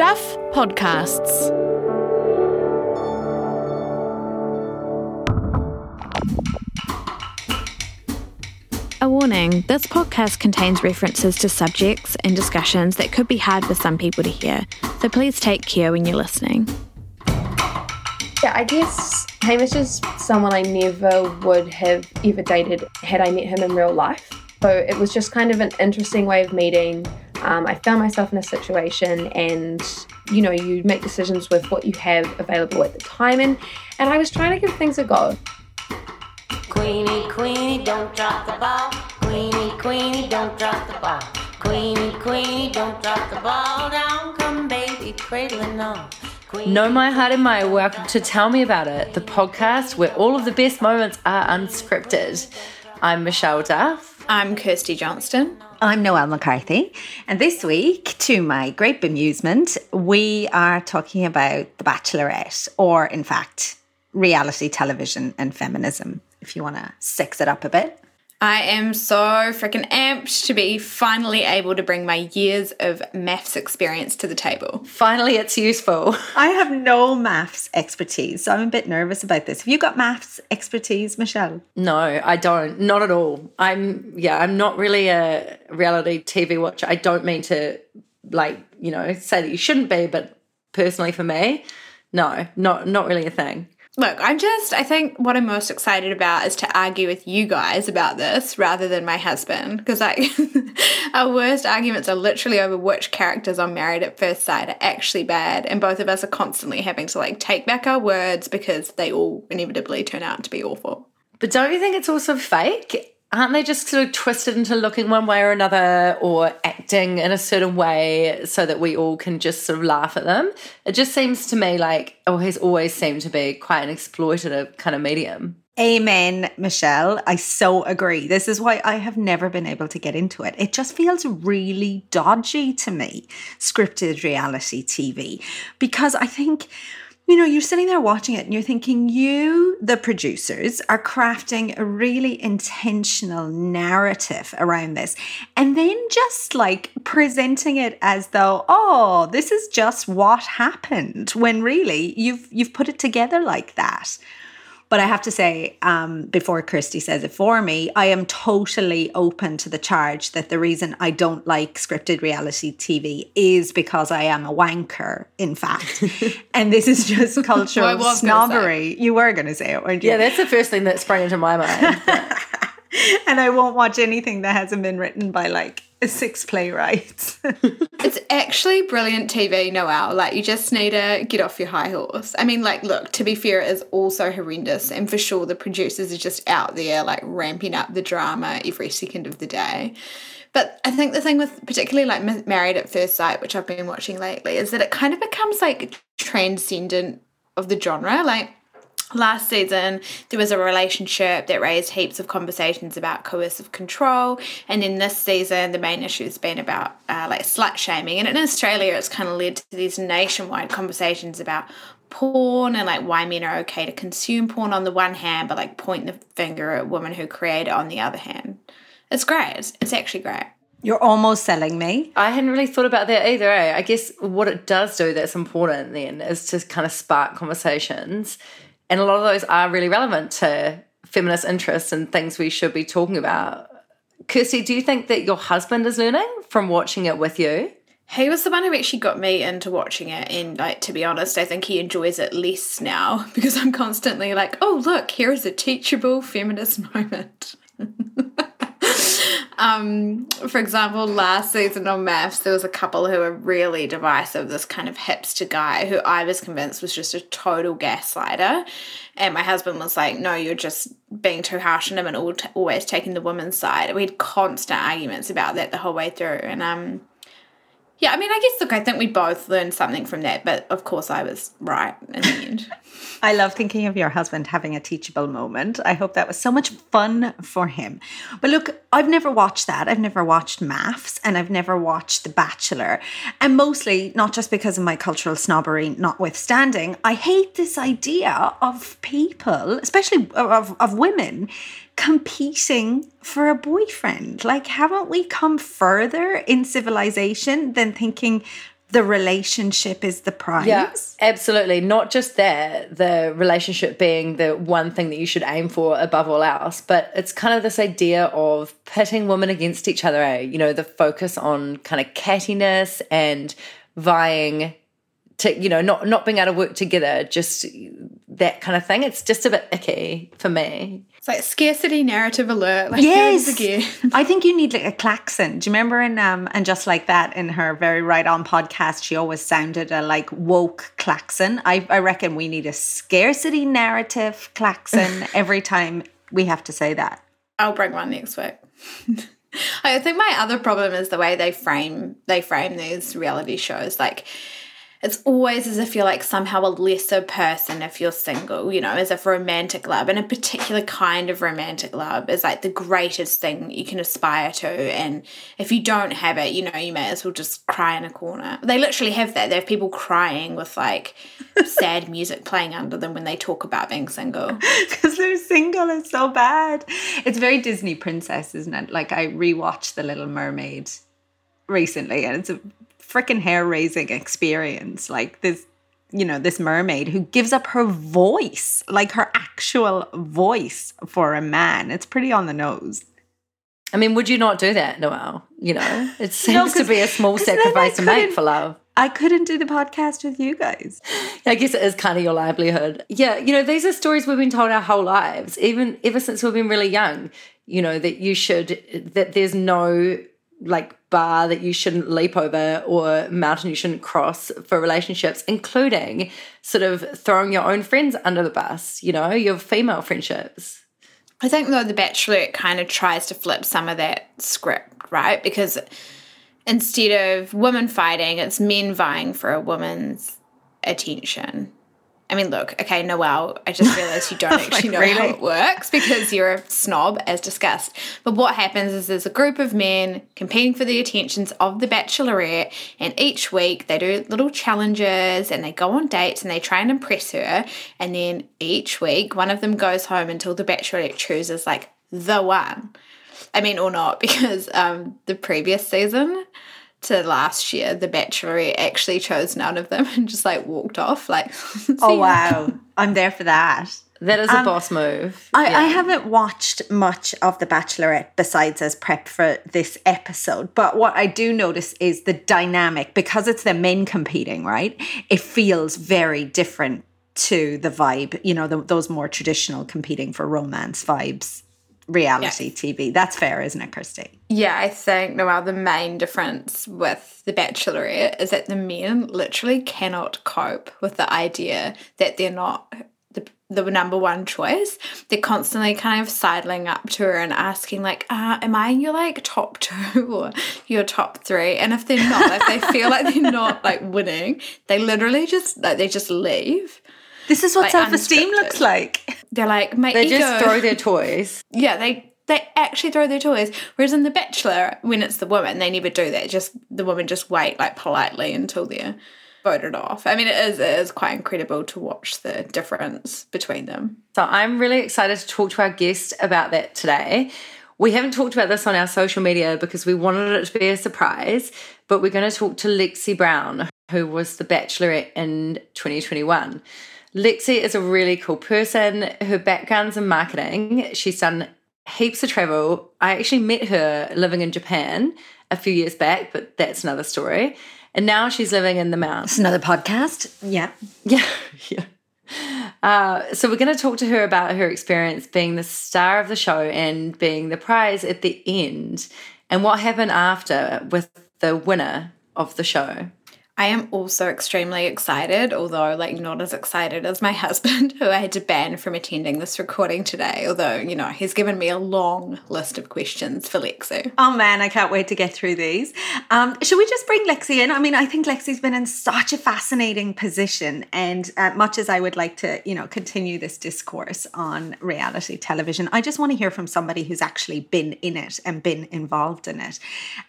Stuff Podcasts. A warning this podcast contains references to subjects and discussions that could be hard for some people to hear, so please take care when you're listening. Yeah, I guess Hamish is someone I never would have ever dated had I met him in real life. So it was just kind of an interesting way of meeting. Um, I found myself in a situation, and you know, you make decisions with what you have available at the time, and and I was trying to give things a go. Queenie, Queenie, don't drop the ball. Queenie, Queenie, don't drop the ball. Queenie, Queenie, don't drop the ball. Down come baby, cradling on. Know my heart and My, Welcome to Tell Me About It, the podcast where all of the best moments are unscripted. I'm Michelle Duff. I'm Kirsty Johnston. I'm Noelle McCarthy, and this week, to my great bemusement, we are talking about The Bachelorette, or in fact, reality television and feminism, if you want to sex it up a bit. I am so freaking amped to be finally able to bring my years of MAFS experience to the table. Finally, it's useful. I have no MAFS expertise, so I'm a bit nervous about this. Have you got MAFS expertise, Michelle? No, I don't. Not at all. I'm, yeah, I'm not really a reality TV watcher. I don't mean to, like, you know, say that you shouldn't be, but personally for me, no, not not really a thing. Look, I'm just, I think what I'm most excited about is to argue with you guys about this rather than my husband. Because, like, our worst arguments are literally over which characters on Married at First Sight are actually bad. And both of us are constantly having to, like, take back our words because they all inevitably turn out to be awful. But don't you think it's also fake? Aren't they just sort of twisted into looking one way or another or acting in a certain way so that we all can just sort of laugh at them? It just seems to me like, oh, he's always seemed to be quite an exploitative kind of medium. Amen, Michelle. I so agree. This is why I have never been able to get into it. It just feels really dodgy to me, scripted reality TV, because I think you know, you're sitting there watching it and you're thinking, you, the producers, are crafting a really intentional narrative around this. And then just like presenting it as though, oh, this is just what happened, when really you've you've put it together like that. But I have to say, um, before Kirsty says it for me, I am totally open to the charge that the reason I don't like scripted reality TV is because I am a wanker, in fact. and this is just cultural snobbery. You were going to say it, weren't you? Yeah, that's the first thing that sprang into my mind. and I won't watch anything that hasn't been written by like six playwrights. it's actually brilliant TV, Noelle. Like, you just need to get off your high horse. I mean, like, look, to be fair, it is also horrendous. And for sure, the producers are just out there, like, ramping up the drama every second of the day. But I think the thing with particularly like Married at First Sight, which I've been watching lately, is that it kind of becomes like transcendent of the genre. Like, Last season, there was a relationship that raised heaps of conversations about coercive control, and in this season, the main issue has been about uh, like slut shaming. And in Australia, it's kind of led to these nationwide conversations about porn and like why men are okay to consume porn on the one hand, but like point the finger at women who create it on the other hand. It's great. It's, it's actually great. You're almost selling me. I hadn't really thought about that either. Eh? I guess what it does do that's important then is to kind of spark conversations and a lot of those are really relevant to feminist interests and things we should be talking about. Kirsty, do you think that your husband is learning from watching it with you? He was the one who actually got me into watching it, and like to be honest, I think he enjoys it less now because I'm constantly like, "Oh, look, here is a teachable feminist moment." Um, for example, last season on MAFS, there was a couple who were really divisive. This kind of hipster guy who I was convinced was just a total gaslighter. And my husband was like, no, you're just being too harsh on him and always taking the woman's side. We had constant arguments about that the whole way through. And um, yeah, I mean, I guess, look, I think we both learned something from that, but of course I was right in the end. I love thinking of your husband having a teachable moment. I hope that was so much fun for him. But look, I've never watched that. I've never watched MAFS and I've never watched The Bachelor. And mostly, not just because of my cultural snobbery notwithstanding, I hate this idea of people, especially of, of women, competing for a boyfriend. Like, haven't we come further in civilization than thinking the relationship is the prize. Yeah, absolutely. Not just that, the relationship being the one thing that you should aim for above all else, but it's kind of this idea of pitting women against each other, eh? You know, the focus on kind of cattiness and vying to, you know, not not being able to work together, just that kind of thing. It's just a bit icky for me. It's like scarcity narrative alert. Like Yes, again. I think you need like a klaxon. Do you remember in um and just like that in her very right on podcast, she always sounded a like woke klaxon. I I reckon we need a scarcity narrative klaxon every time we have to say that. I'll bring one next week. I think my other problem is the way they frame they frame these reality shows. Like it's always as if you're like somehow a lesser person if you're single, you know, as if romantic love and a particular kind of romantic love is like the greatest thing you can aspire to. And if you don't have it, you know, you may as well just cry in a corner. They literally have that. They have people crying with like sad music playing under them when they talk about being single. Because they're single is so bad. It's very Disney princess, isn't it? Like I rewatched The Little Mermaid recently and it's a freaking hair raising experience. Like this, you know, this mermaid who gives up her voice, like her actual voice for a man. It's pretty on the nose. I mean, would you not do that, Noelle? You know, it seems No, to be a small sacrifice to make for love. I couldn't do the podcast with you guys. I guess it is kind of your livelihood. Yeah, you know, these are stories we've been told our whole lives, even ever since we've been really young. You know, that you should, that there's no like bar that you shouldn't leap over or mountain you shouldn't cross for relationships, including sort of throwing your own friends under the bus, you know, your female friendships. I think though the Bachelorette kind of tries to flip some of that script, right? Because instead of women fighting, it's men vying for a woman's attention. I mean, look, okay, Noelle, I just realized you don't actually know how it works because you're a snob, as discussed. But what happens is there's a group of men competing for the attentions of the Bachelorette, and each week they do little challenges and they go on dates and they try and impress her. And then each week, one of them goes home until the Bachelorette chooses like the one. I mean, or not, because um, the previous season to last year, the Bachelorette actually chose none of them and just like walked off. Like, Oh wow. I'm there for that. That is a um, boss move. I, I haven't watched much of The Bachelorette besides as prep for this episode, but what I do notice is the dynamic because it's the men competing, right? It feels very different to the vibe, you know, the, those more traditional competing for romance vibes, reality TV. That's fair, isn't it, Kirsty? Yeah, I think Noelle, the main difference with The Bachelorette is that the men literally cannot cope with the idea that they're not the, the number one choice. They're constantly kind of sidling up to her and asking, like, uh, am I in your like top two or your top three? And if they're not, if they feel like they're not like winning, they literally just like they just leave. This is what self esteem looks like. They're like, my They ego. just throw their toys. Yeah, they they actually throw their toys. Whereas in The Bachelor, when it's the woman, they never do that. Just the women just wait like politely until they're voted off. I mean, it is it is quite incredible to watch the difference between them. So I'm really excited to talk to our guest about that today. We haven't talked about this on our social media because we wanted it to be a surprise, but we're going to talk to Lexie Brown, who was the Bachelorette in 2021. Lexie is a really cool person. Her background's in marketing. She's done heaps of travel. I actually met her living in Japan a few years back, but that's another story. And now she's living in the mountains. It's another podcast. Yeah. Yeah, yeah. Uh, so we're going to talk to her about her experience being the star of the show and being the prize at the end, and what happened after with the winner of the show. I am also extremely excited, although like not as excited as my husband, who I had to ban from attending this recording today. Although, you know, he's given me a long list of questions for Lexie. Oh man, I can't wait to get through these. Um, should we just bring Lexie in? I mean, I think Lexie's been in such a fascinating position, and uh, much as I would like to, you know, continue this discourse on reality television, I just want to hear from somebody who's actually been in it and been involved in it.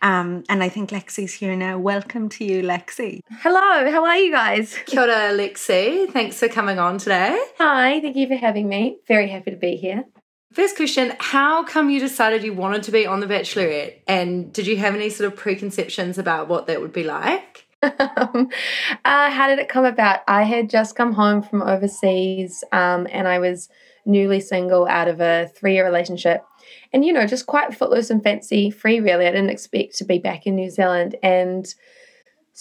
Um, and I think Lexie's here now. Welcome to you, Lexie. Hello, how are you guys? Kia ora, Lexie. Thanks for coming on today. Hi, thank you for having me. Very happy to be here. First question How come you decided you wanted to be on The Bachelorette? And did you have any sort of preconceptions about what that would be like? um, uh, how did it come about? I had just come home from overseas um, and I was newly single out of a three year relationship. And, you know, just quite footloose and fancy free, really. I didn't expect to be back in New Zealand. And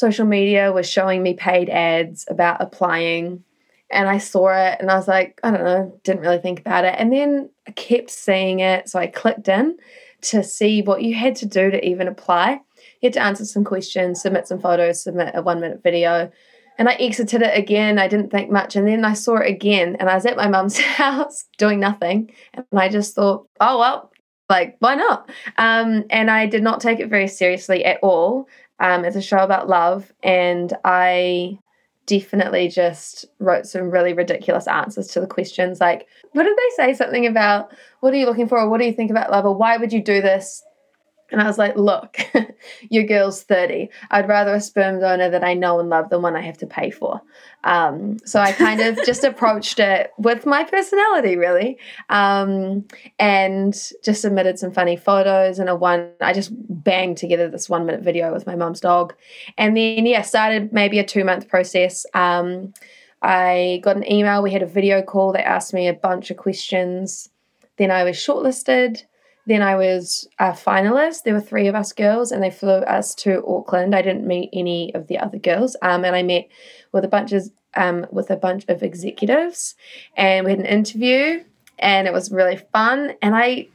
social media was showing me paid ads about applying. And I saw it and I was like, I don't know, didn't really think about it. And then I kept seeing it. So I clicked in to see what you had to do to even apply. You had to answer some questions, submit some photos, submit a one minute video. And I exited it again. I didn't think much. And then I saw it again. And I was at my mum's house doing nothing. And I just thought, oh, well, like, why not? Um, and I did not take it very seriously at all. Um, it's a show about love. And I definitely just wrote some really ridiculous answers to the questions like, what did they say? Something about, what are you looking for? Or what do you think about love? Or why would you do this? And I was like, look, your girl's 30. I'd rather a sperm donor that I know and love than one I have to pay for. Um, so I kind of just approached it with my personality, really, um, and just submitted some funny photos and a one. I just banged together this one minute video with my mum's dog. And then, yeah, started maybe a two month process. Um, I got an email, we had a video call. They asked me a bunch of questions. Then I was shortlisted. Then I was a finalist. There were three of us girls, and they flew us to Auckland. I didn't meet any of the other girls, um, and I met with a bunch of um, with a bunch of executives, and we had an interview, and it was really fun. And I,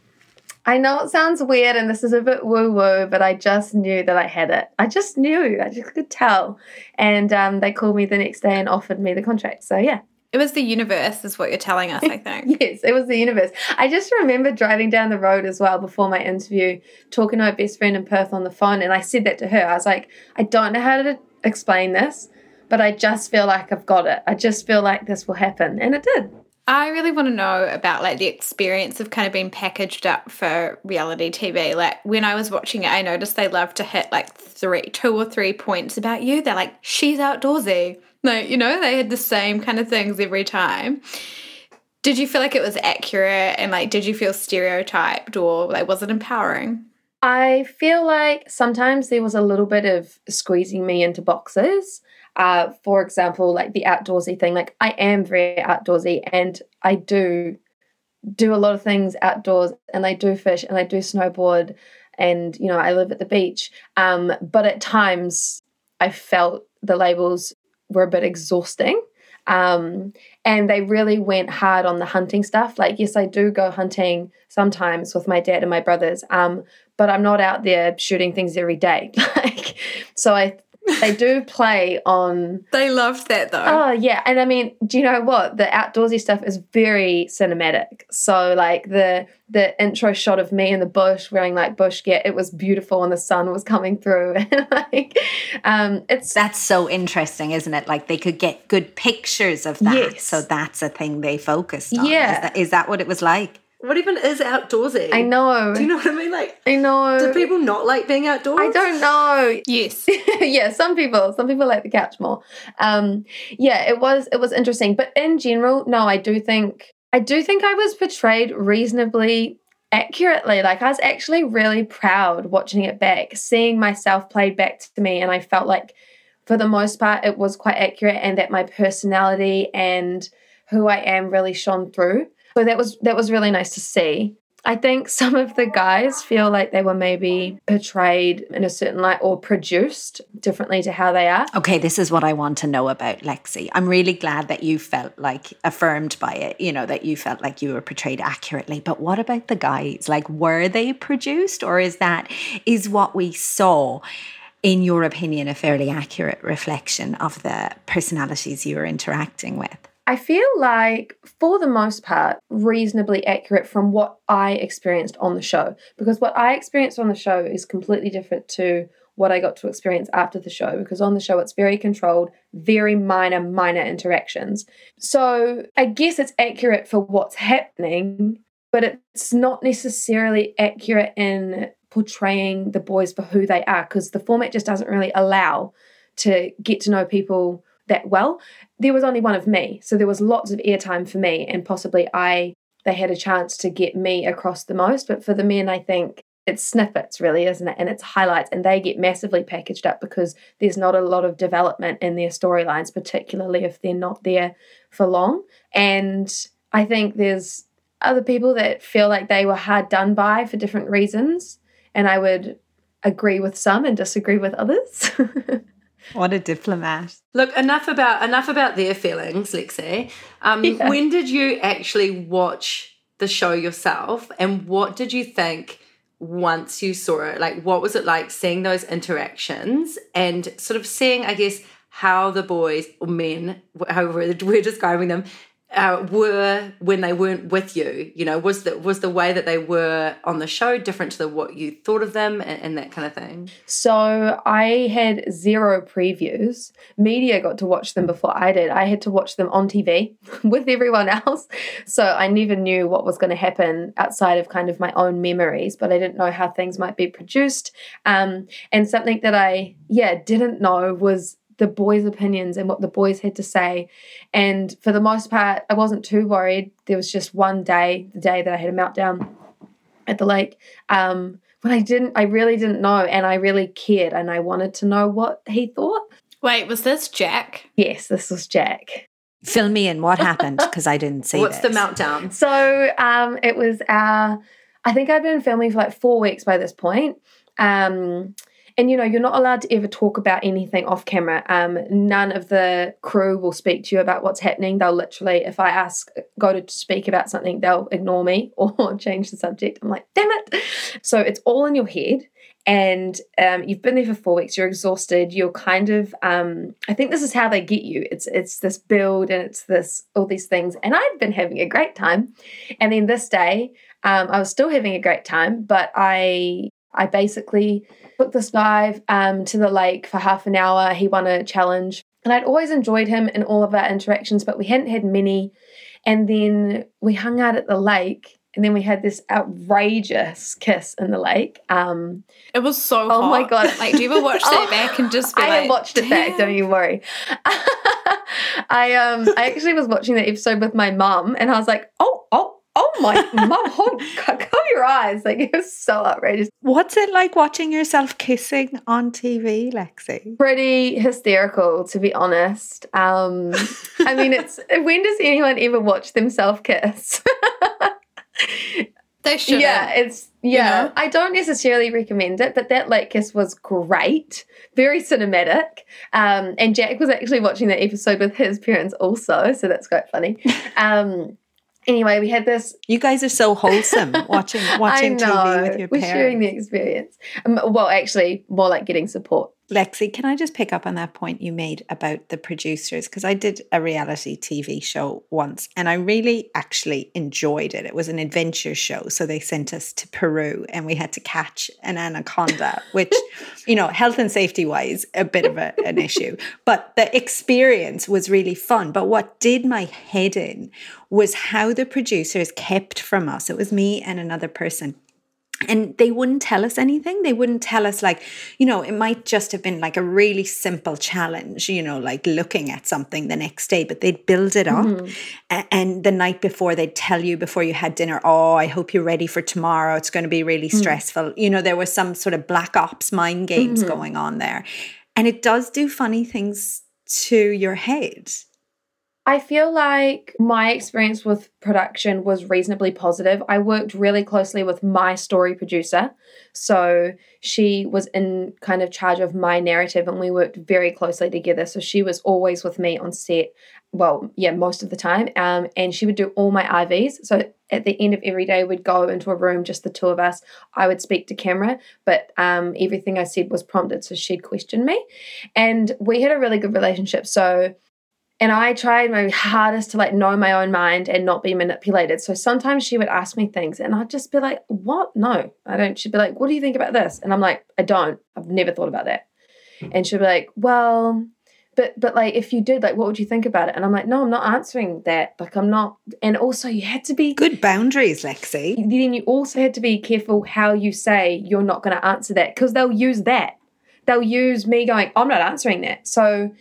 I know it sounds weird, and this is a bit woo woo, but I just knew that I had it. I just knew. I just could tell. And um, they called me the next day and offered me the contract. So yeah, It was the universe, is what you're telling us, I think. Yes, it was the universe. I just remember driving down the road as well before my interview, talking to my best friend in Perth on the phone, and I said that to her. I was like, I don't know how to explain this, but I just feel like I've got it. I just feel like this will happen. And it did. I really want to know about like the experience of kind of being packaged up for reality TV. Like when I was watching it, I noticed they love to hit like three, two or three points about you. They're like, she's outdoorsy. Like, you know, they had the same kind of things every time. Did you feel like it was accurate and like did you feel stereotyped or like was it empowering? I feel like sometimes there was a little bit of squeezing me into boxes. Uh, for example, like the outdoorsy thing. Like I am very outdoorsy and I do do a lot of things outdoors and I do fish and I do snowboard and you know I live at the beach. Um, but at times I felt the labels were a bit exhausting. Um, and they really went hard on the hunting stuff. Like, yes, I do go hunting sometimes with my dad and my brothers, um, but I'm not out there shooting things every day. like, so I they do play on They loved that though. Oh yeah, and I mean, do you know what? The outdoorsy stuff is very cinematic. So like the the intro shot of me in the bush wearing like bush gear, it was beautiful, and the sun was coming through, and like, um, it's That's so interesting, isn't it? Like they could get good pictures of that. Yes. So that's a thing they focused on. Yeah. Is that, is that what it was like? What even is outdoorsy? I know, Do you know what I mean? Like, I know. do people not like being outdoors? I don't know. yes. yeah, some people, some people like the couch more. Um, yeah, it was it was interesting, but in general, no, I do think I do think I was portrayed reasonably accurately. Like I was actually really proud watching it back, seeing myself played back to me, and I felt like for the most part it was quite accurate, and that my personality and who I am really shone through. So that was that was really nice to see. I think some of the guys feel like they were maybe portrayed in a certain light or produced differently to how they are. Okay, this is what I want to know about Lexie. I'm really glad that you felt like affirmed by it, you know, that you felt like you were portrayed accurately. But what about the guys? Like, were they produced or is that, is what we saw? In your opinion, a fairly accurate reflection of the personalities you were interacting with? I feel like, for the most part, reasonably accurate from what I experienced on the show. Because what I experienced on the show is completely different to what I got to experience after the show. Because on the show, it's very controlled, very minor, minor interactions. So I guess it's accurate for what's happening, but it's not necessarily accurate in portraying the boys for who they are. Because the format just doesn't really allow to get to know people that well. There was only one of me, so there was lots of airtime for me, and possibly I they had a chance to get me across the most. But for the men, I think it's snippets really isn't it and it's highlights and they get massively packaged up because there's not a lot of development in their storylines particularly if they're not there for long and i think there's other people that feel like they were hard done by for different reasons and i would agree with some and disagree with others What a diplomat. Look, enough about enough about their feelings, Lexie. Um, Yeah. When did you actually watch the show yourself, and what did you think once you saw it? Like, what was it like seeing those interactions and sort of seeing, I guess, how the boys or men, however we're describing them, uh, were when they weren't with you? You know, was the was the way that they were on the show different to the, what you thought of them and, and that kind of thing? So I had zero previews. Media got to watch them before I did. I had to watch them on TV with everyone else. So I never knew what was going to happen outside of kind of my own memories, but I didn't know how things might be produced. Um, and something that I, yeah, didn't know was the boys' opinions and what the boys had to say. And for the most part, I wasn't too worried. There was just one day, the day that I had a meltdown at the lake. Um, but I didn't, I really didn't know, and I really cared, and I wanted to know what he thought. Wait, was this Jack? Yes, this was Jack. Fill me in. What happened? Because I didn't see What's the meltdown? So um, it was our, I think I'd been filming for like four weeks by this point. Um, and you know, you're not allowed to ever talk about anything off camera. Um, none of the crew will speak to you about what's happening. They'll literally, if I ask, go to speak about something, they'll ignore me or change the subject. I'm like, damn it. So it's all in your head. And um, you've been there for four weeks. You're exhausted. You're kind of. Um, I think this is how they get you. It's it's this build and it's this all these things. And I've been having a great time. And then this day, um, I was still having a great time, but I I basically took this guy um, to the lake for half an hour. He won a challenge, and I'd always enjoyed him in all of our interactions, but we hadn't had many. And then we hung out at the lake, and then we had this outrageous kiss in the lake. Um, It was so Oh my. God. Like, do you ever watch that Oh, back and just be I like, watched it back, don't you worry. I um I actually was watching the episode with my mum and I was like, oh, oh, oh my mum, hold cover your eyes. Like it was so outrageous. What's it like watching yourself kissing on TV, Lexie? Pretty hysterical, to be honest. Um I mean it's when does anyone ever watch themselves kiss? They should. Yeah, it's yeah. know? I don't necessarily recommend it, but that lake kiss was great, very cinematic. Um, and Jack was actually watching that episode with his parents also, so that's quite funny. Um, anyway, we had this. You guys are so wholesome watching watching know TV with your parents. we're sharing the experience. Um, well, actually, more like getting support. Lexie, can I just pick up on that point you made about the producers? Because I did a reality TV show once and I really actually enjoyed it. It was an adventure show. So they sent us to Peru and we had to catch an anaconda, which, you know, health and safety wise, a bit of a, an issue. But the experience was really fun. But what did my head in was how the producers kept from us. It was me and another person and they wouldn't tell us anything. They wouldn't tell us like you know it might just have been like a really simple challenge you know like looking at something the next day but they'd build it up. Mm-hmm. A- and the night before they'd tell you before you had dinner oh i hope you're ready for tomorrow. It's going to be really mm-hmm. stressful. You know there was some sort of black ops mind games mm-hmm. going on there. And it does do funny things to your head I feel like my experience with production was reasonably positive. I worked really closely with my story producer. So she was in kind of charge of my narrative and we worked very closely together. So she was always with me on set. Well, yeah, most of the time. Um, and she would do all my IVs. So at the end of every day, we'd go into a room, just the two of us. I would speak to camera, but um, everything I said was prompted. So she'd question me. And we had a really good relationship. So and I tried my hardest to like know my own mind and not be manipulated. So sometimes she would ask me things and I'd just be like, What? No, I don't. She'd be like, What do you think about this? And I'm like, I don't. I've never thought about that. Hmm. And she'd be like, Well, but but like if you did, like what would you think about it? And I'm like, No, I'm not answering that. Like I'm not and also you had to be good boundaries lexie then you also had to be careful how you say you're not going to answer that because they'll use that. They'll use me going, I'm not answering that. So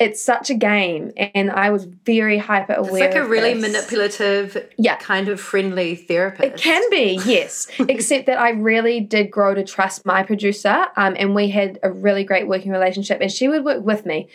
it's such a game, and I was very hyper aware. It's like a really this. manipulative, Yeah. kind of friendly therapist. It can be, yes. Except that I really did grow to trust my producer, um, and we had a really great working relationship. And she would work with me,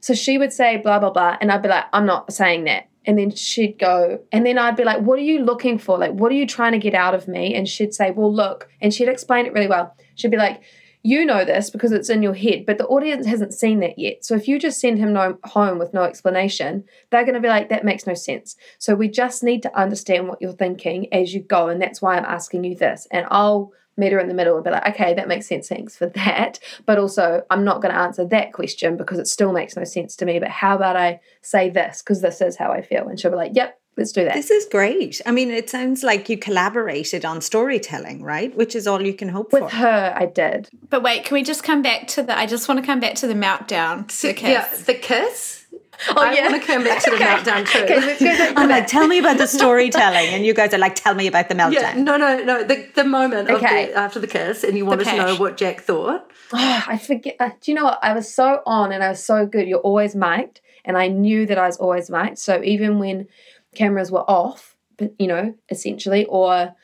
so she would say blah blah blah, and I'd be like, I'm not saying that. And then she'd go, and then I'd be like, What are you looking for? Like, what are you trying to get out of me? And she'd say, Well, look, and she'd explain it really well. She'd be like, you know this because it's in your head, but the audience hasn't seen that yet. So if you just send him no, home with no explanation, they're going to be like, that makes no sense. So we just need to understand what you're thinking as you go. And that's why I'm asking you this. And I'll meet her in the middle and be like, okay, that makes sense. Thanks for that. But also, I'm not going to answer that question because it still makes no sense to me. But how about I say this because this is how I feel? And she'll be like, yep, let's do that. This is great. I mean, it sounds like you collaborated on storytelling, right? Which is all you can hope With for. With her, I did. But wait, can we just come back to the? I just want to come back to the meltdown. So, the kiss. yeah, the kiss. Oh, I yeah. want to come back to the meltdown too. Okay, let's go back to I'm that. like, tell me about the storytelling. And you guys are like, tell me about the meltdown. Yeah, no, no, no. The, the moment of Okay. the, after the kiss, and you wanted to know what Jack thought. Oh, I forget. Uh, do you know what? I was so on and I was so good. You're always mic'd, and I knew that I was always mic'd. So even when cameras were off, but you know, essentially, or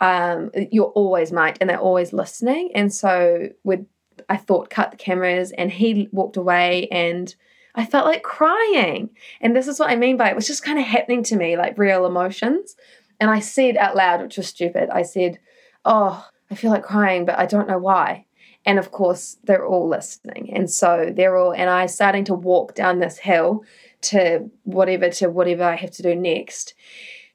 um, you're always mic'd, and they're always listening. And so with, I thought cut the cameras, and he walked away, and I felt like crying. And this is what I mean by it was just kind of happening to me, like real emotions. And I said out loud, which was stupid. I said, "Oh, I feel like crying, but I don't know why." And of course, they're all listening. And so they're all, and I starting to walk down this hill to whatever, to whatever I have to do next.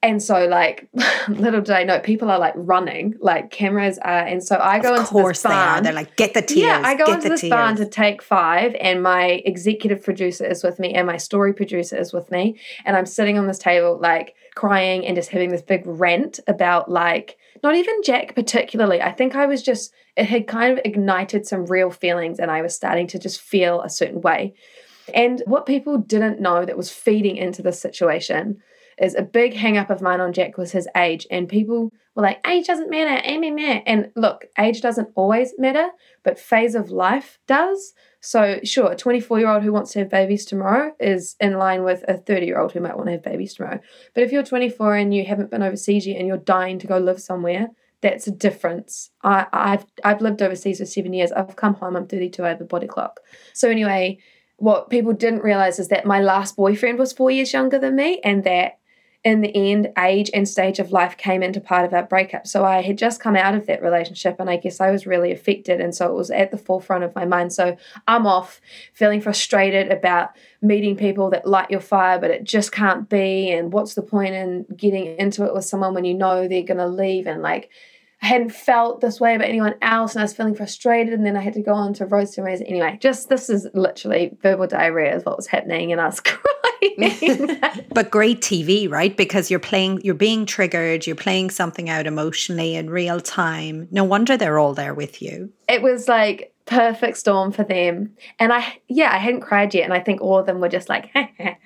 And so, like, little did I know, people are like running, like cameras are. And so I go Of into course this they are. barn. They're like, get the tears. Yeah, I go get into the this tears. barn to take five, and my executive producer is with me, and my story producer is with me, and I'm sitting on this table, like crying and just having this big rant about, like, not even Jack particularly. I think I was just, it had kind of ignited some real feelings, and I was starting to just feel a certain way. And what people didn't know that was feeding into this situation is a big hang up of mine on Jack was his age. And people were like, age doesn't matter, eh, meh, meh. And look, age doesn't always matter, but phase of life does. So, sure, a 24 year old who wants to have babies tomorrow is in line with a 30 year old who might want to have babies tomorrow. But if you're 24 and you haven't been overseas yet and you're dying to go live somewhere, that's a difference. I, I've I've lived overseas for seven years. I've come home. I'm 32. I have a body clock. So anyway, what people didn't realize is that my last boyfriend was four years younger than me, and that in the end, age and stage of life came into part of our breakup. So I had just come out of that relationship, and I guess I was really affected, and so it was at the forefront of my mind. So I'm off, feeling frustrated about meeting people that light your fire, but it just can't be. And what's the point in getting into it with someone when you know they're gonna leave? And like, I hadn't felt this way about anyone else, and I was feeling frustrated. And then I had to go on to Rose to Rose. Anyway, just this is literally verbal diarrhea is what was happening, and I was crying. But great TV, right? Because you're playing, you're being triggered, you're playing something out emotionally in real time. No wonder they're all there with you. it was like perfect storm for them and i yeah i hadn't cried yet and i think all of them were just like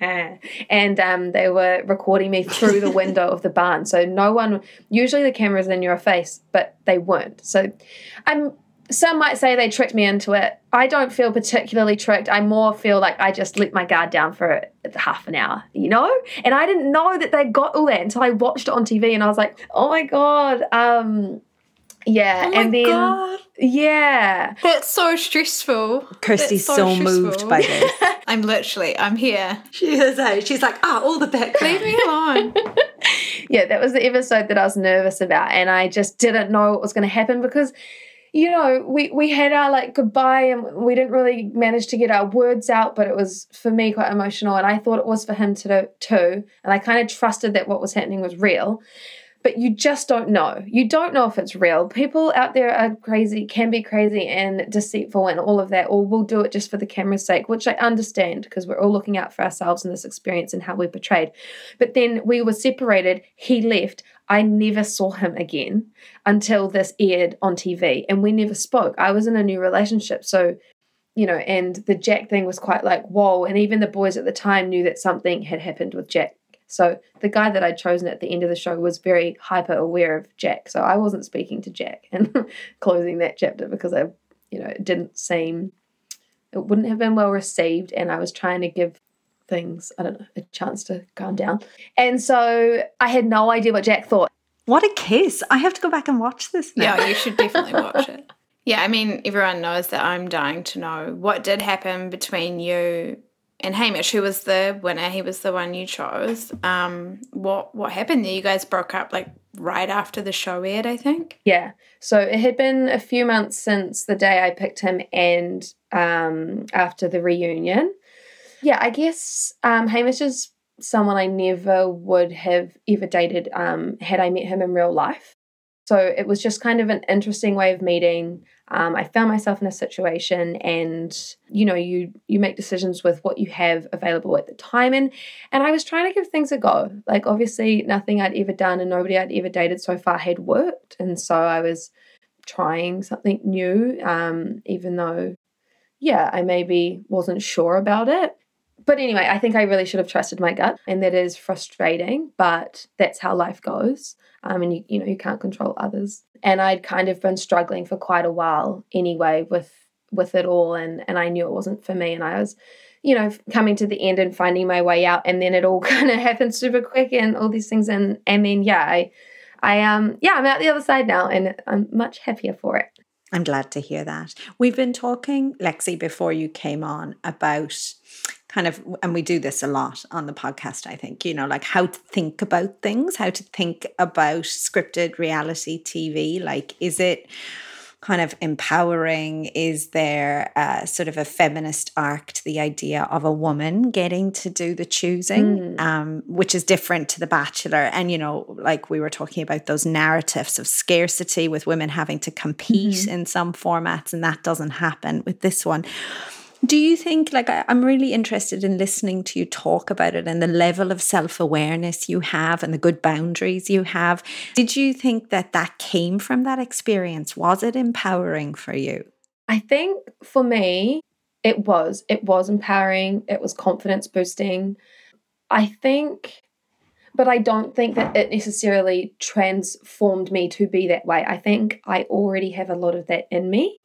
and um, they were recording me through the window of the barn so no one usually the camera's in your face but they weren't so i'm some might say they tricked me into it i don't feel particularly tricked i more feel like i just let my guard down for half an hour you know and i didn't know that they got all that until i watched it on tv and i was like oh my god um yeah and then yeah That's so stressful. Kirsty's That's so, moved by this. I'm literally, I'm here. She is, eh? She's like, ah, all the background. Leave me alone. yeah, that was the episode that I was nervous about, and I just didn't know what was going to happen because, you know, we we had our like goodbye, and we didn't really manage to get our words out, but it was for me quite emotional, and I thought it was for him to do too, and I kind of trusted that what was happening was real. But you just don't know. You don't know if it's real. People out there are crazy, can be crazy and deceitful and all of that, or will do it just for the camera's sake, which I understand because we're all looking out for ourselves in this experience and how we're portrayed. But then we were separated. He left. I never saw him again until this aired on TV, and we never spoke. I was in a new relationship, so you know, and the Jack thing was quite like whoa. And even the boys at the time knew that something had happened with Jack. So the guy that I'd chosen at the end of the show was very hyper aware of Jack. So I wasn't speaking to Jack and closing that chapter because I, you know, it didn't seem it wouldn't have been well received, and I was trying to give things, I don't know, a chance to calm down. And so I had no idea what Jack thought. What a kiss. I have to go back and watch this now. Yeah, you should definitely watch it. Yeah, I mean, everyone knows that I'm dying to know what did happen between you and Hamish, who was the winner. He was the one you chose. Um, what what happened there? You guys broke up like right after the show aired, I think. Yeah. So it had been a few months since the day I picked him and um, after the reunion. Yeah, I guess um, Hamish is someone I never would have ever dated um, had I met him in real life. So it was just kind of an interesting way of meeting. Um, I found myself in a situation, and you know, you you make decisions with what you have available at the time, and and I was trying to give things a go. Like obviously, nothing I'd ever done and nobody I'd ever dated so far had worked, and so I was trying something new, um, even though, yeah, I maybe wasn't sure about it. But anyway, I think I really should have trusted my gut, and that is frustrating, but that's how life goes. Um, and you, you know you can't control others. And i'd kind of been struggling for quite a while anyway with with it all and and i knew it wasn't for me and i was you know coming to the end and finding my way out and then it all kind of happened super quick and all these things and and then yeah i i um yeah i'm out the other side now and i'm much happier for it. I'm glad to hear that. We've been talking, Lexie, before you came on about kind of, and we do this a lot on the podcast, I think, you know, like how to think about things, how to think about scripted reality TV. Like, is it kind of empowering? Is there a, sort of a feminist arc to the idea of a woman getting to do the choosing, mm. um, which is different to The Bachelor? And, you know, like we were talking about those narratives of scarcity with women having to compete mm-hmm. in some formats, and that doesn't happen with this one. Do you think, like, I, am really interested in listening to you talk about it and the level of self awareness you have and the good boundaries you have? Did you think that that came from that experience? Was it empowering for you? I think for me, it was. It was empowering, it was confidence boosting. I think but I don't think that it necessarily transformed me to be that way. I think I already have a lot of that in me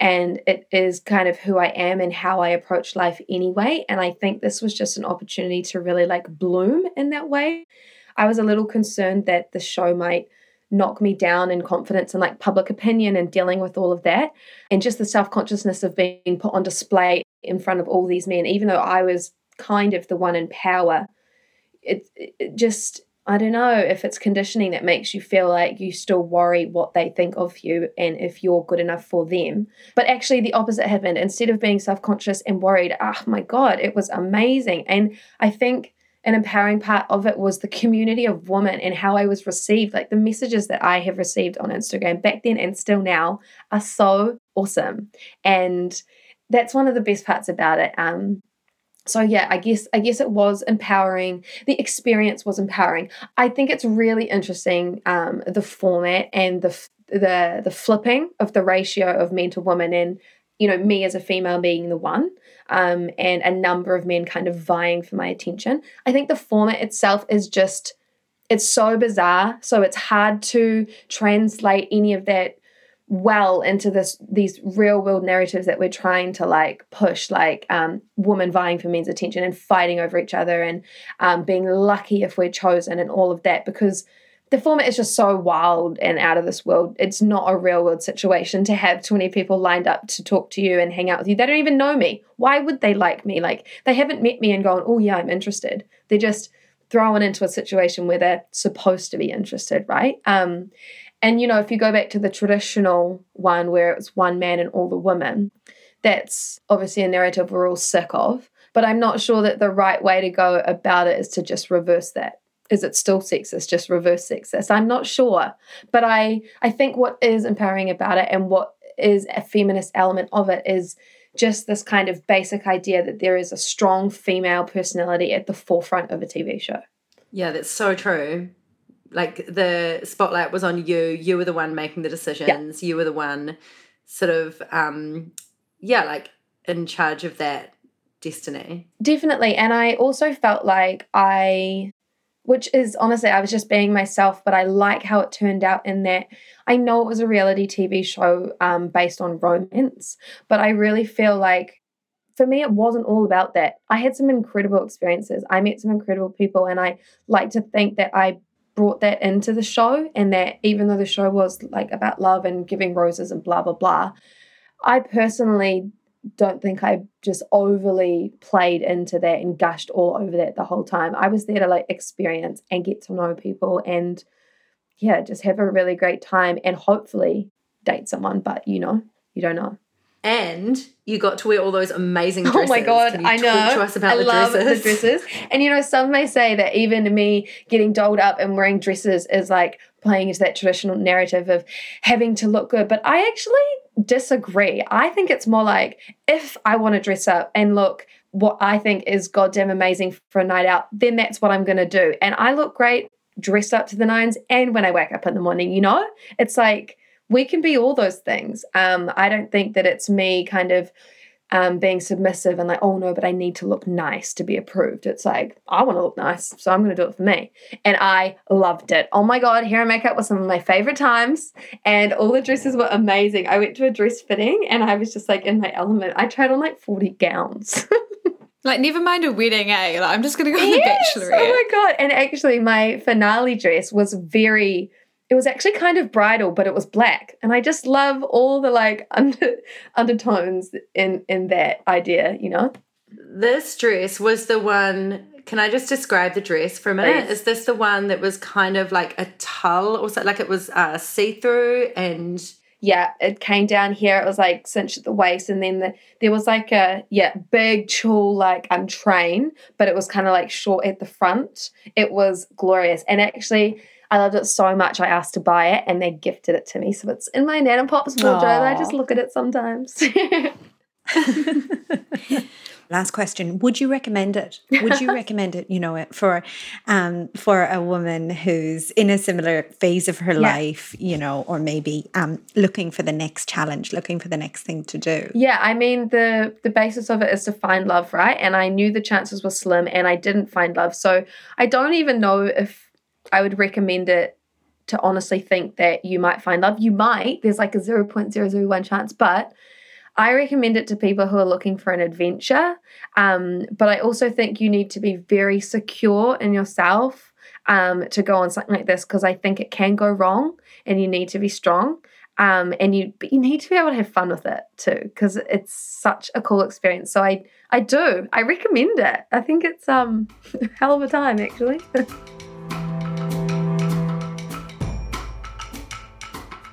and it is kind of who I am and how I approach life anyway. And I think this was just an opportunity to really like bloom in that way. I was a little concerned that the show might knock me down in confidence and like public opinion and dealing with all of that and just the self-consciousness of being put on display in front of all these men even though I was kind of the one in power it, it just I don't know if it's conditioning that makes you feel like you still worry what they think of you and if you're good enough for them. But actually, the opposite happened. Instead of being self conscious and worried, oh my God, it was amazing. And I think an empowering part of it was the community of women and how I was received. Like the messages that I have received on Instagram back then and still now are so awesome. And that's one of the best parts about it. Um, so yeah i guess i guess it was empowering. The experience was empowering. I think it's really interesting um, the format and the the the flipping of the ratio of men to women and you know me as a female being the one um, and a number of men kind of vying for my attention. I think the format itself is just it's so bizarre. So it's hard to translate any of that well into this these real world narratives that we're trying to like push like um women vying for men's attention and fighting over each other and um being lucky if we're chosen and all of that because the format is just so wild and out of this world. It's not a real world situation to have 20 people lined up to talk to you and hang out with you. They don't even know me. Why would they like me? Like, they haven't met me and gone, oh, yeah, I'm interested. They're just thrown into a situation where they're supposed to be interested, right? Um, and, you know, if you go back to the traditional one where it was one man and all the women, that's obviously a narrative we're all sick of. But I'm not sure that the right way to go about it is to just reverse that. Is it still sexist? Just reverse sexist? I'm not sure. But I, I think what is empowering about it and what is a feminist element of it is just this kind of basic idea that there is a strong female personality at the forefront of a TV show. Yeah, that's so true like the spotlight was on you you were the one making the decisions yeah. you were the one sort of um yeah like in charge of that destiny definitely and i also felt like i which is honestly i was just being myself but i like how it turned out in that i know it was a reality tv show um, based on romance but i really feel like for me, it wasn't all about that. I had some incredible experiences. I met some incredible people, and I like to think that I brought that into the show, and that even though the show was like about love and giving roses and blah, blah, blah, I personally don't think I just overly played into that and gushed all over that the whole time. I was there to like experience and get to know people and yeah, just have a really great time and hopefully date someone, but you know, you don't know. And you got to wear all those amazing dresses. Oh my god, Can you I know. Talk to us about I the love dresses. the dresses. And you know, some may say that even me getting dolled up and wearing dresses is like playing into that traditional narrative of having to look good. But I actually disagree. I think it's more like if I want to dress up and look what I think is goddamn amazing for a night out, then that's what I'm gonna do. And I look great dressed up to the nines and when I wake up in the morning, you know? It's like we can be all those things. Um, I don't think that it's me kind of um, being submissive and like, oh no, but I need to look nice to be approved. It's like, I want to look nice, so I'm going to do it for me. And I loved it. Oh my God, hair and makeup was some of my favorite times, and all the dresses were amazing. I went to a dress fitting and I was just like in my element. I tried on like 40 gowns. Like, never mind a wedding, eh? Like, I'm just going to go to the Yes! bachelorette. Oh my god! And actually, my finale dress was very. It was actually kind of bridal, but it was black, and I just love all the like under undertones in in that idea. You know? This dress was the one. Can I just describe the dress for a minute? Please. Is this the one that was kind of like a tulle or something? Like it was uh, see through and Yeah, it came down here. It was like cinched at the waist, and then the, there was like a yeah big tulle like um train, but it was kind of like short at the front. It was glorious, and actually. I loved it so much. I asked to buy it, and they gifted it to me. So it's in my Nana Pops wardrobe. I just look at it sometimes. Last question: Would you recommend it? Would you recommend it? You know, for um for a woman who's in a similar phase of her life, you know, or maybe um looking for the next challenge, looking for the next thing to do. Yeah, I mean the the basis of it is to find love, right? And I knew the chances were slim and I didn't find love. So I don't even know if I would recommend it to honestly think that you might find love. You might. There's like a 0.001 chance, but I recommend it to people who are looking for an adventure. Um, but I also think you need to be very secure in yourself um, to go on something like this because I think it can go wrong and you need to be strong. Um, and you but you need to be able to have fun with it too because it's such a cool experience. So I I do I recommend it. I think it's um a hell of a time actually.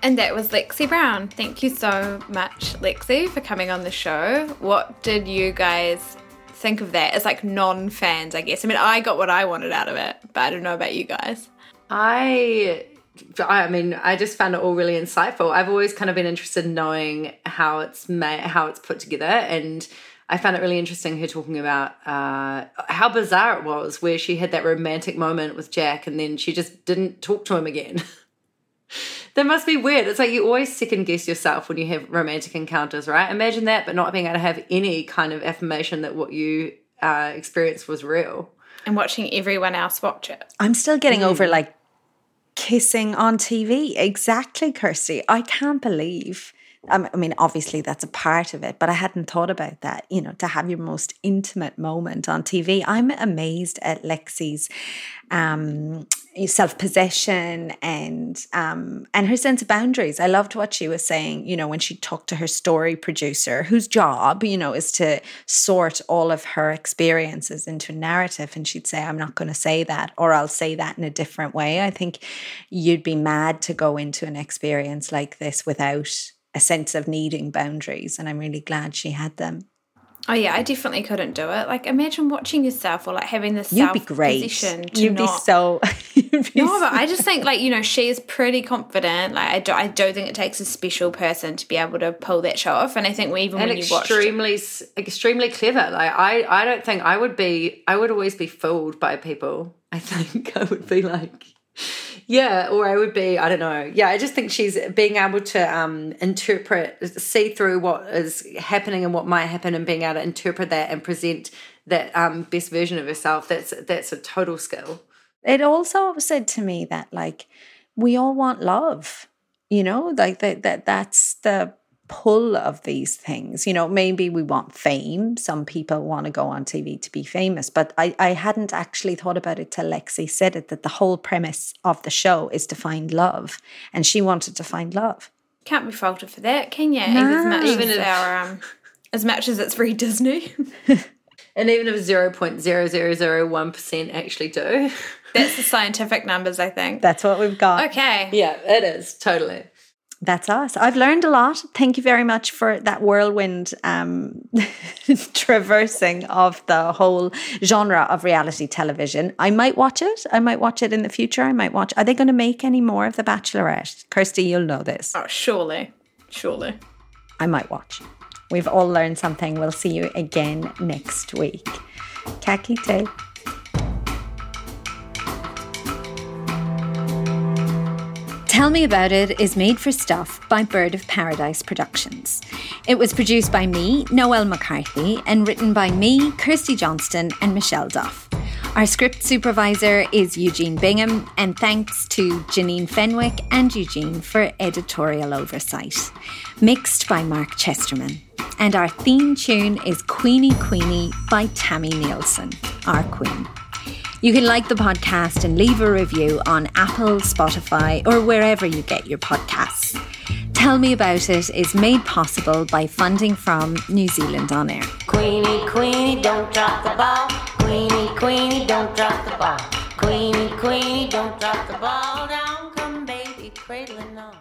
And that was Lexie Brown. Thank you so much, Lexie, for coming on the show. What did you guys think of that as like non fans, I guess? I mean, I got what I wanted out of it, but I don't know about you guys. I I mean, I just found it all really insightful. I've always kind of been interested in knowing how it's made, how it's put together, and I found it really interesting her talking about uh, how bizarre it was, where she had that romantic moment with Jack, and then she just didn't talk to him again. that must be weird. It's like you always second guess yourself when you have romantic encounters, right? Imagine that, but not being able to have any kind of affirmation that what you uh, experienced was real. And watching everyone else watch it. I'm still getting over like kissing on TV. Exactly, Kirsty. I can't believe. I mean, obviously that's a part of it, but I hadn't thought about that. You know, to have your most intimate moment on TV. I'm amazed at Lexie's um, self possession and um, and her sense of boundaries. I loved what she was saying. You know, when she talked to her story producer, whose job you know is to sort all of her experiences into a narrative, and she'd say, "I'm not going to say that," or "I'll say that in a different way." I think you'd be mad to go into an experience like this without a sense of needing boundaries, and I'm really glad she had them. Oh yeah, I definitely couldn't do it. Like imagine watching yourself or like having this You'd be great. position to You'd not. be so. You'd be no, but I just think like you know she is pretty confident. Like I do, I do think it takes a special person to be able to pull that show off. And I think we even and when you watch, extremely s extremely clever like i i don't think i would be i would always be fooled by people i think i would be like yeah or i would be i don't know. Yeah i just think she's being able to um interpret see through what is happening and what might happen and being able to interpret that and present that um best version of herself that's that's a total skill. It also said to me that like we all want love you know? Like that that that's the pull of these things. You know, maybe we want fame. Some people want to go on TV to be famous, but I, I hadn't actually thought about it till Lexie said it that the whole premise of the show is to find love. And she wanted to find love. Can't be faulted for that, can you? Even as much Even as if- our, um, as much as it's very Disney. And even if 0.0001% actually do. That's the scientific numbers, I think. That's what we've got. Okay. Yeah, it is, totally. That's us. I've learned a lot. Thank you very much for that whirlwind um, traversing of the whole genre of reality television. I might watch it. I might watch it in the future. I might watch. Are they going to make any more of The Bachelorette? Kirsty, you'll know this. Oh, surely. Surely. I might watch. We've all learned something. We'll see you again next week. Kakite. Tell Me About It is made for Stuff by Bird of Paradise Productions. It was produced by me, Noelle McCarthy, and written by me, Kirsty Johnston, and Michelle Duff. Our script supervisor is Eugene Bingham, and thanks to Janine Fenwick and Eugene for editorial oversight. Mixed by Mark Chesterman. And our theme tune is Queenie Queenie by Tami Neilson, our queen. You can like the podcast and leave a review on Apple, Spotify, or wherever you get your podcasts. Tell Me About It is made possible by funding from New Zealand On Air. Queenie, Queenie, don't drop the ball. Queenie, Queenie, don't drop the ball. Queenie, Queenie, don't drop the ball. Down come baby, cradling on.